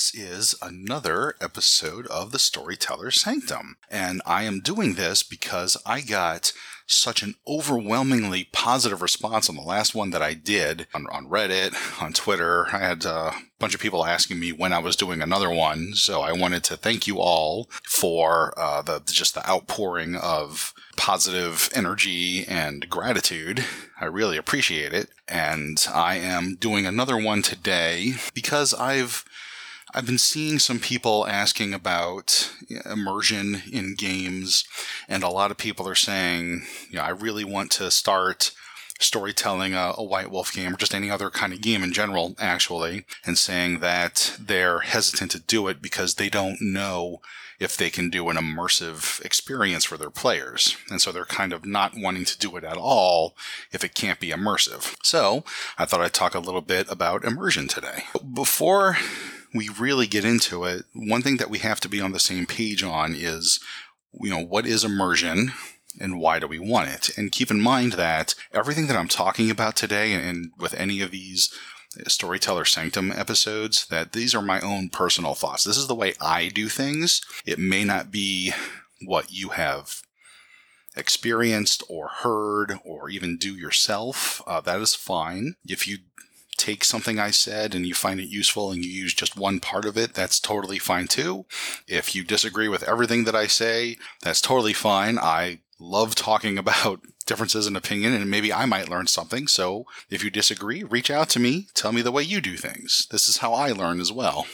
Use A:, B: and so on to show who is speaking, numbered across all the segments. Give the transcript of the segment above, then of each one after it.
A: This is another episode of the Storyteller Sanctum. And I am doing this because I got such an overwhelmingly positive response on the last one that I did on, on Reddit, on Twitter. I had a bunch of people asking me when I was doing another one. So I wanted to thank you all for uh, the just the outpouring of positive energy and gratitude. I really appreciate it. And I am doing another one today because I've I've been seeing some people asking about immersion in games, and a lot of people are saying, you know, I really want to start storytelling a, a, White Wolf game or just any other kind of game in general, actually, and saying that they're hesitant to do it because they don't know if they can do an immersive experience for their players. And so they're kind of not wanting to do it at all if it can't be immersive. So I thought I'd talk a little bit about immersion today. Before we really get into it, one thing that we have to be on the same page on is, you know, what is immersion? and why do we want it? And keep in mind that everything that I'm talking about today and with any of these Storyteller Sanctum episodes, that these are my own personal thoughts. This is the way I do things. It may not be what you have experienced or heard or even do yourself. Uh, that is fine. If you take something I said and you find it useful and you use just one part of it, that's totally fine too. If you disagree with everything that I say, that's totally fine. I love talking about differences in opinion and maybe I might learn something. So if you disagree, reach out to me. Tell me the way you do things. This is how I learn as well.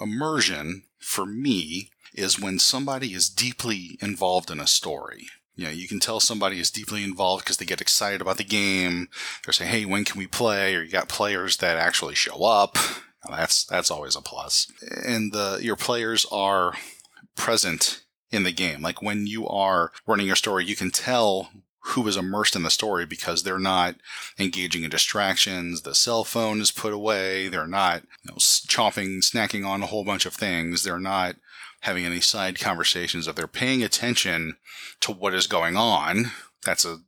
A: Immersion, for me, is when somebody is deeply involved in a story. Know, you can tell somebody is deeply involved because they get excited about the game. They're saying, "Hey, when can we play?" Or you got players that actually show up. That's that's always a plus. And the your players are present in the game. Like when you are running your story, you can tell who is immersed in the story because they're not engaging in distractions. The cell phone is put away. They're not you know, chomping, snacking on a whole bunch of things. They're not having any side conversations. If they're paying attention to what is going on, that's a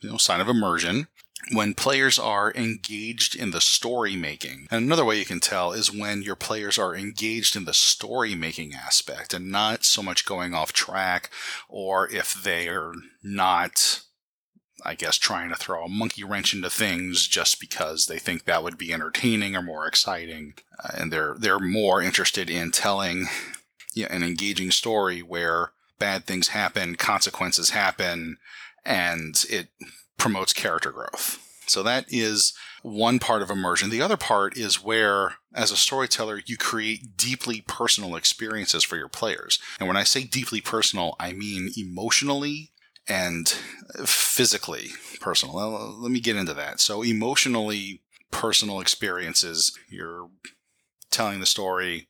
A: you know, sign of immersion. When players are engaged in the story making, and another way you can tell is when your players are engaged in the story making aspect and not so much going off track, or if they are not I guess, trying to throw a monkey wrench into things just because they think that would be entertaining or more exciting, uh, and they're they're more interested in telling know, an engaging story where bad things happen, consequences happen, and it promotes character growth. So that is one part of immersion. The other part is where, as a storyteller, you create deeply personal experiences for your players. And when I say deeply personal, I mean emotionally and physically personal. Let me get into that. So, emotionally personal experiences, you're telling the story,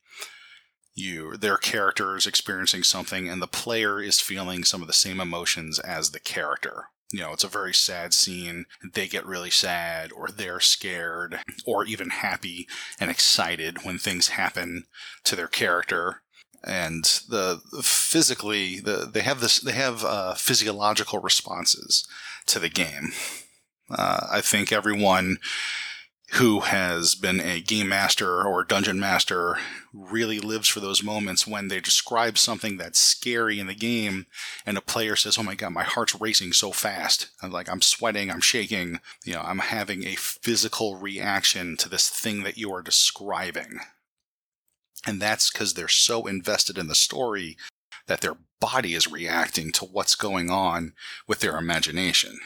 A: you their character is experiencing something and the player is feeling some of the same emotions as the character you know, it's a very sad scene. They get really sad, or they're scared, or even happy and excited when things happen to their character. And the physically, the they have this, they have uh, physiological responses to the game. Uh, I think everyone who has been a game master or dungeon master really lives for those moments when they describe something that's scary in the game and a player says, Oh my God, my heart's racing so fast. I'm like, I'm sweating, I'm shaking, you know, I'm having a physical reaction to this thing that you are describing. And that's because they're so invested in the story that their body is reacting to what's going on with their imagination.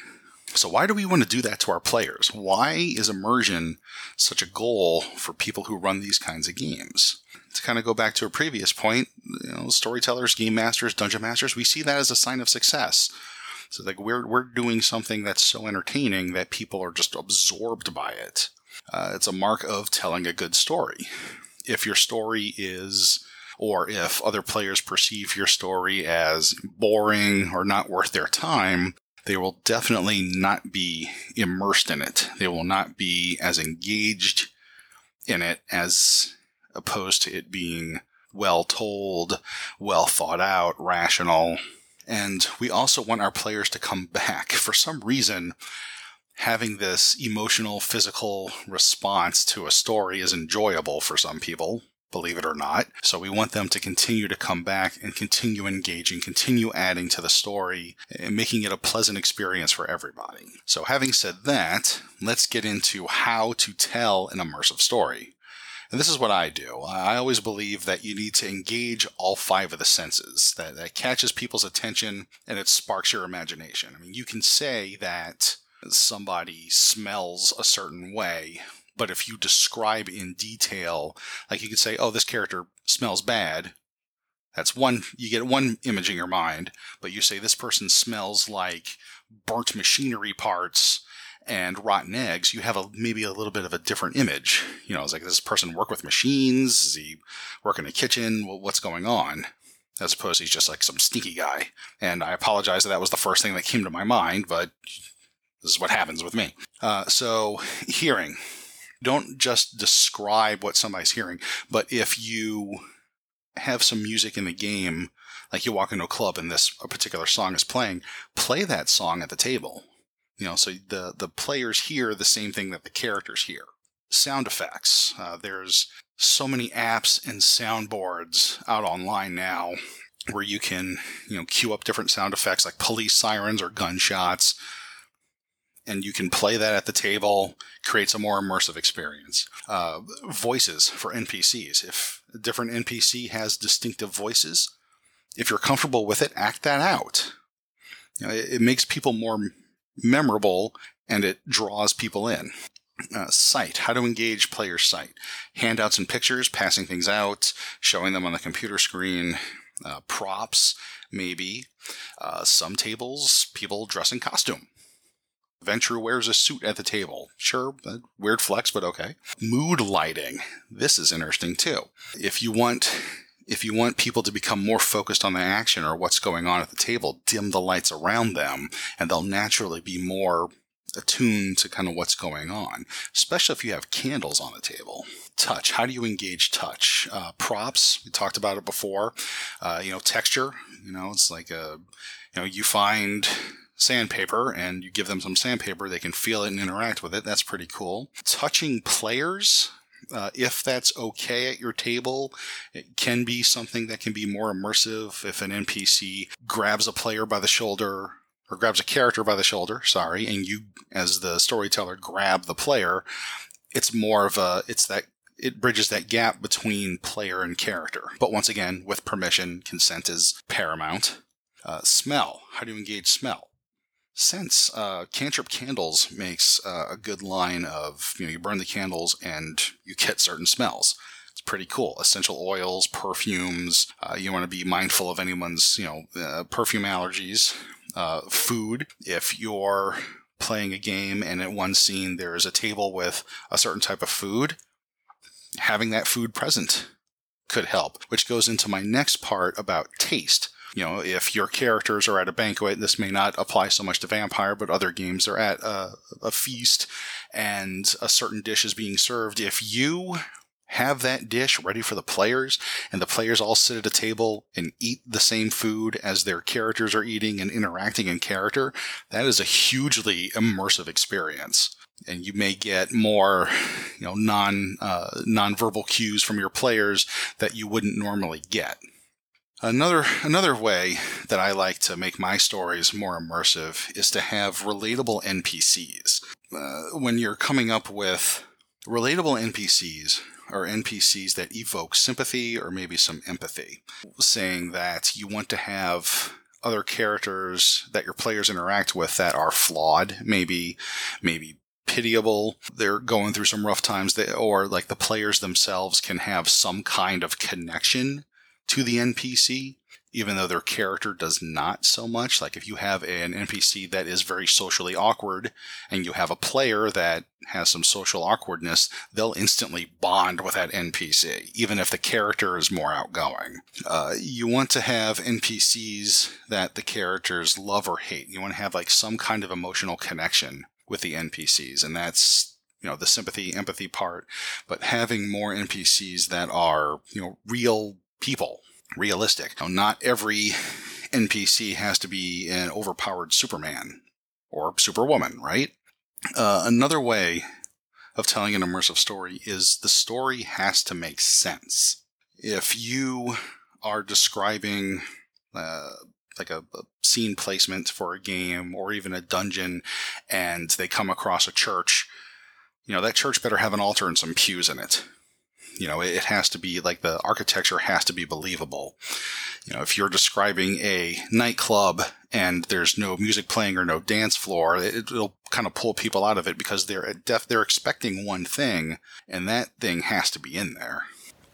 A: So why do we want to do that to our players? Why is immersion such a goal for people who run these kinds of games? To kind of go back to a previous point, you know, storytellers, game masters, dungeon masters, we see that as a sign of success. So like we're we're doing something that's so entertaining that people are just absorbed by it. Uh, it's a mark of telling a good story. If your story is or if other players perceive your story as boring or not worth their time, they will definitely not be immersed in it. They will not be as engaged in it as opposed to it being well told, well thought out, rational. And we also want our players to come back. For some reason, having this emotional, physical response to a story is enjoyable for some people, believe it or not. So we want them to continue to come back and continue engaging, continue adding to the story, and making it a pleasant experience for everybody. So having said that, let's get into how to tell an immersive story. And this is what I do. I always believe that you need to engage all five of the senses. That, that catches people's attention and it sparks your imagination. I mean, you can say that somebody smells a certain way, but if you describe in detail, like you could say, oh, this character smells bad, that's one, you get one image in your mind, but you say this person smells like burnt machinery parts and rotten eggs, you have a maybe a little bit of a different image. You know, it's like, this person work with machines? Does he work in a kitchen? What's going on? As opposed to he's just like some sneaky guy. And I apologize that that was the first thing that came to my mind, but this is what happens with me. Uh, so, hearing. Don't just describe what somebody's hearing, but if you have some music in the game, like you walk into a club and this a particular song is playing, play that song at the table. You know, so the the players hear the same thing that the characters hear. Sound effects. Uh, there's so many apps and soundboards out online now where you can, you know, cue up different sound effects like police sirens or gunshots, and you can play that at the table. Creates a more immersive experience. Uh, voices for NPCs. If a different NPC has distinctive voices, if you're comfortable with it, act that out. You know, it, it makes people more memorable and it draws people in. Uh, sight, how to engage player sight. Handouts and pictures, passing things out, showing them on the computer screen. Uh, props, maybe. Uh, some tables, people dress in costume. Ventrue wears a suit at the table. Sure, weird flex, but okay. Mood lighting. This is interesting too. If you want if you want people to become more focused on the action or what's going on at the table, dim the lights around them and they'll naturally be more attuned to kind of what's going on, especially if you have candles on the table. Touch. How do you engage touch? Uh, props. We talked about it before. Uh, you know, texture. You know, it's like a, you know, you find sandpaper and you give them some sandpaper, they can feel it and interact with it. That's pretty cool. Touching players uh, if that's okay at your table, it can be something that can be more immersive if an NPC grabs a player by the shoulder or grabs a character by the shoulder, sorry, and you, as the storyteller, grab the player. It's more of a, it's that, it bridges that gap between player and character. But once again, with permission, consent is paramount. Uh, smell. How do you engage smell? Since uh, Cantrip Candles makes uh, a good line of, you know, you burn the candles and you get certain smells. It's pretty cool. Essential oils, perfumes. Uh, you want to be mindful of anyone's, you know, uh, perfume allergies. Uh, food. If you're playing a game and at one scene there is a table with a certain type of food, having that food present could help, which goes into my next part about taste you know, if your characters are at a banquet, this may not apply so much to Vampire, but other games are at a, a feast and a certain dish is being served. If you have that dish ready for the players and the players all sit at a table and eat the same food as their characters are eating and interacting in character, that is a hugely immersive experience. And you may get more, you know, non, uh, non-verbal cues from your players that you wouldn't normally get. Another another way that I like to make my stories more immersive is to have relatable NPCs. Uh, when you're coming up with relatable NPCs or NPCs that evoke sympathy or maybe some empathy, saying that you want to have other characters that your players interact with that are flawed, maybe maybe pitiable. They're going through some rough times, they, or like the players themselves can have some kind of connection to the NPC, even though their character does not so much. Like if you have an NPC that is very socially awkward and you have a player that has some social awkwardness, they'll instantly bond with that NPC, even if the character is more outgoing. Uh, you want to have NPCs that the characters love or hate. You want to have like some kind of emotional connection with the NPCs, and that's you know the sympathy empathy part but having more npcs that are you know real people, realistic. Not every NPC has to be an overpowered Superman or Superwoman, right? Uh, another way of telling an immersive story is the story has to make sense. If you are describing uh, like a, a, scene placement for a game or even a dungeon and they come across a church, you know, that church better have an altar and some pews in it. You know, it has to be like the architecture has to be believable. You know, if you're describing a nightclub and there's no music playing or no dance floor, it, will kind of pull people out of it because they're def- they're expecting one thing and that thing has to be in there.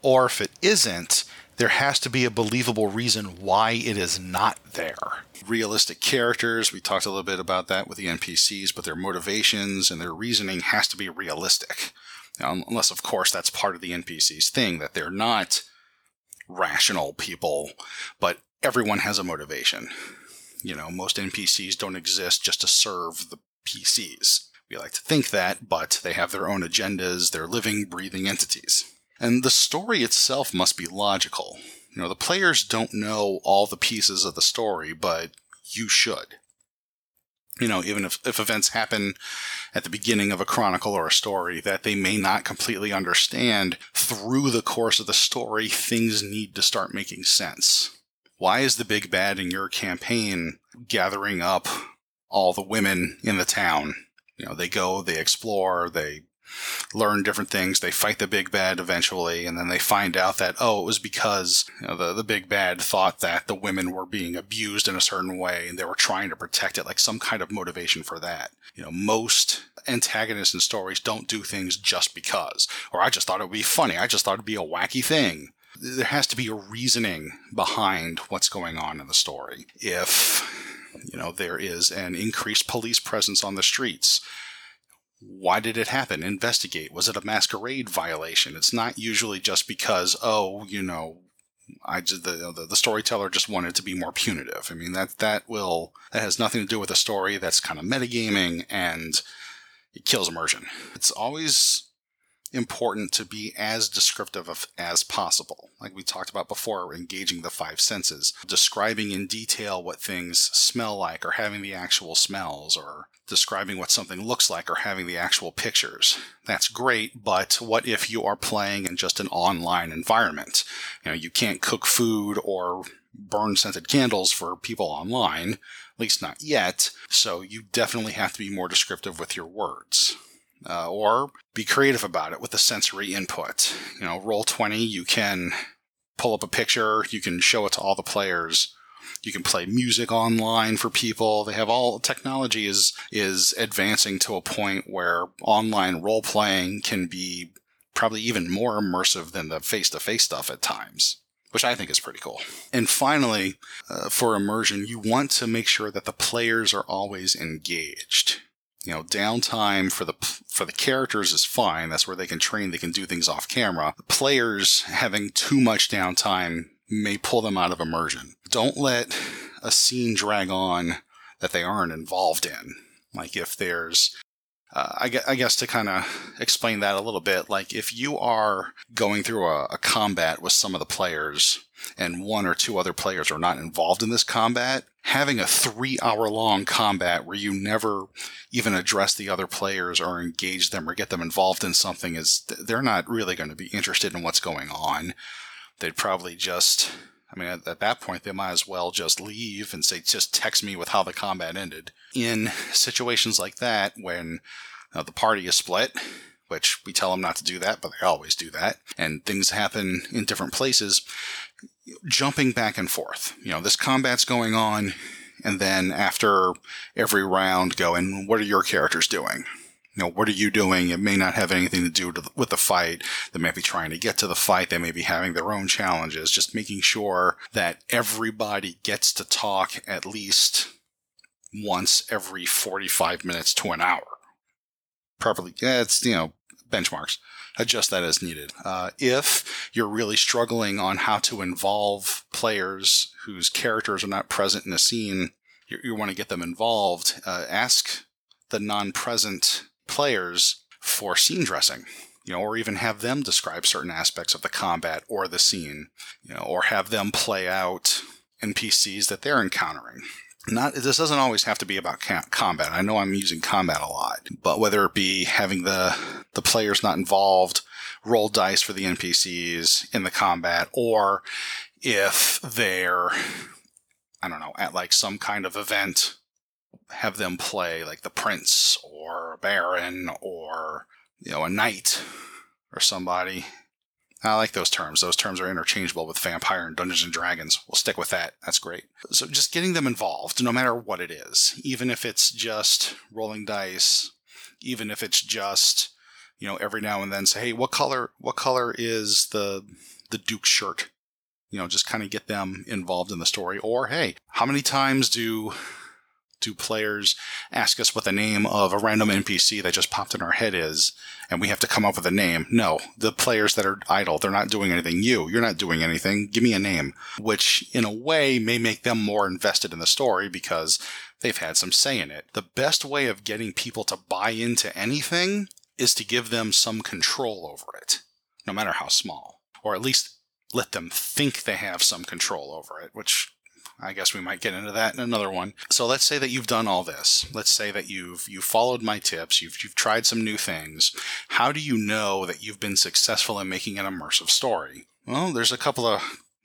A: Or if it isn't, there has to be a believable reason why it is not there. Realistic characters, we talked a little bit about that with the NPCs, but their motivations and their reasoning has to be realistic. Now, unless, of course, that's part of the NPC's thing, that they're not rational people, but everyone has a motivation. You know, most NPCs don't exist just to serve the PCs. We like to think that, but they have their own agendas, they're living, breathing entities. And the story itself must be logical. You know, the players don't know all the pieces of the story, but you should. You know, even if, if events happen at the beginning of a chronicle or a story that they may not completely understand, through the course of the story, things need to start making sense. Why is the big bad in your campaign gathering up all the women in the town? You know, they go, they explore, they learn different things. They fight the big bad eventually, and then they find out that, oh, it was because you know, the, the big bad thought that the women were being abused in a certain way and they were trying to protect it, like some kind of motivation for that. You know, most antagonists in stories don't do things just because, or I just thought it would be funny. I just thought it'd be a wacky thing. There has to be a reasoning behind what's going on in the story. If, you know, there is an increased police presence on the streets, why did it happen? Investigate. Was it a masquerade violation? It's not usually just because, oh, you know, I just, the, the, the storyteller just wanted to be more punitive. I mean that that will that has nothing to do with the story. That's kind of metagaming and it kills immersion. It's always important to be as descriptive of, as possible. Like we talked about before, engaging the five senses, describing in detail what things smell like or having the actual smells or describing what something looks like or having the actual pictures. That's great, but what if you are playing in just an online environment? You know, you can't cook food or burn scented candles for people online, at least not yet, so you definitely have to be more descriptive with your words. Uh, or be creative about it with the sensory input. You know, Roll20, you can pull up a picture, you can show it to all the players, you can play music online for people. They have all technology is is advancing to a point where online role playing can be probably even more immersive than the face to face stuff at times which I think is pretty cool. And finally, uh, for immersion, you want to make sure that the players are always engaged. You know, downtime for the for the characters is fine. That's where they can train. They can do things off camera. The players having too much downtime may pull them out of immersion. Don't let a scene drag on that they aren't involved in. Like if there's, uh, I, guess, I, guess, to kind of explain that a little bit, like if you are going through a, a combat with some of the players and one or two other players are not involved in this combat, having a three hour long combat where you never even address the other players or engage them or get them involved in something is, they're not really going to be interested in what's going on they'd probably just I mean, at, at, that point, they might as well just leave and say, just text me with how the combat ended. In situations like that, when uh, the party is split, which we tell them not to do that, but they always do that, and things happen in different places, jumping back and forth. You know, this combat's going on, and then after every round, going, what are your characters doing? you know, what are you doing? It may not have anything to do with the fight. They may be trying to get to the fight. They may be having their own challenges. Just making sure that everybody gets to talk at least once every 45 minutes to an hour. Probably, yeah, it's, you know, benchmarks. Adjust that as needed. Uh, if you're really struggling on how to involve players whose characters are not present in a scene, you, you want to get them involved, uh, ask the non-present players for scene dressing you know, or even have them describe certain aspects of the combat or the scene, you know, or have them play out NPCs that they're encountering. Not this doesn't always have to be about combat. I know I'm using combat a lot, but whether it be having the the players not involved roll dice for the NPCs in the combat, or if they're I don't know at like some kind of event, have them play like the prince or a baron or you know a knight or somebody I like those terms. Those terms are interchangeable with vampire and Dungeons and Dragons. We'll stick with that. That's great. So just getting them involved, no matter what it is, even if it's just rolling dice, even if it's just, you know, every now and then say, hey, what color what color is the the Duke shirt? You know, just kind of get them involved in the story. Or hey, how many times do do players ask us what the name of a random NPC that just popped in our head is, and we have to come up with a name. No, the players that are idle, they're not doing anything. You, you're not doing anything. Give me a name, which in a way may make them more invested in the story because they've had some say in it. The best way of getting people to buy into anything is to give them some control over it, no matter how small, or at least let them think they have some control over it, which I guess we might get into that in another one. So let's say that you've done all this. Let's say that you've you've followed my tips, you've you've tried some new things. How do you know that you've been successful in making an immersive story? Well, there's a couple of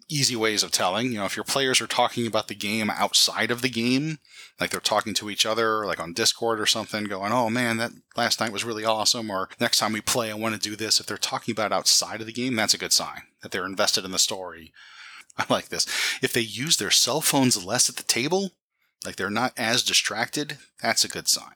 A: easy ways of telling. You know, if your players are talking about the game outside of the game, like they're talking to each other, like on Discord or something, going, oh man, that last night was really awesome, or next time we play, I want to do this. If they're talking about outside of the game, that's a good sign that they're invested in the story I like this. If they use their cell phones less at the table, like they're not as distracted, that's a good sign.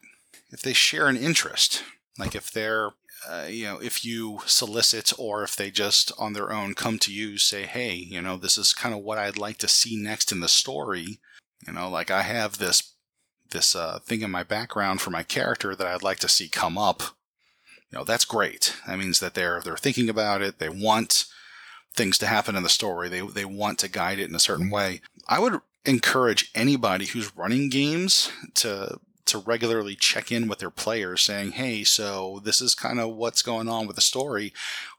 A: If they share an interest, like if they're, uh, you know, if you solicit or if they just on their own come to you, say, hey, you know, this is kind of what I'd like to see next in the story. You know, like I have this this uh, thing in my background for my character that I'd like to see come up. You know, that's great. That means that they're they're thinking about it. They want things to happen in the story. They they want to guide it in a certain way. I would encourage anybody who's running games to to regularly check in with their players saying, "Hey, so this is kind of what's going on with the story.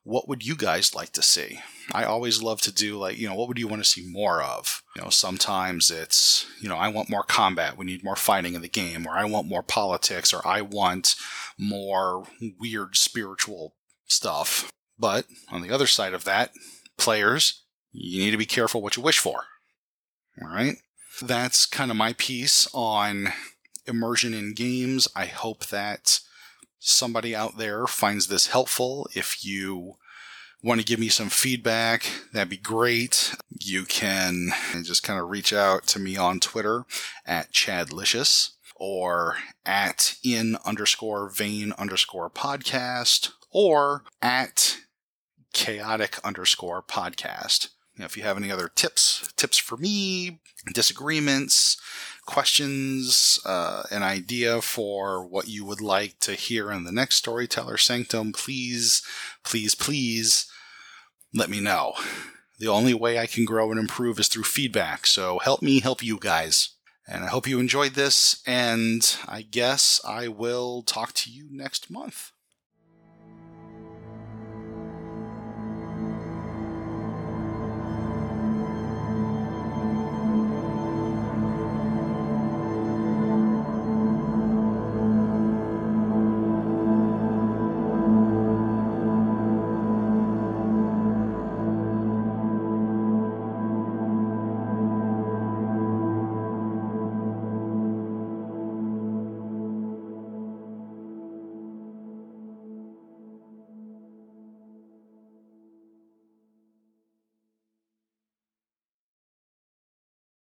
A: What would you guys like to see?" I always love to do like, you know, what would you want to see more of? You know, sometimes it's, you know, I want more combat, we need more fighting in the game, or I want more politics, or I want more weird spiritual stuff. But on the other side of that, players, you need to be careful what you wish for. All right. That's kind of my piece on immersion in games. I hope that somebody out there finds this helpful. If you want to give me some feedback, that'd be great. You can just kind of reach out to me on Twitter at Chadlicious or at in underscore vein underscore podcast or at chaotic underscore podcast. You know, if you have any other tips, tips for me, disagreements, questions, uh, an idea for what you would like to hear in the next Storyteller Sanctum, please, please, please let me know. The only way I can grow and improve is through feedback, so help me help you guys. And I hope you enjoyed this, and I guess I will talk to you next month.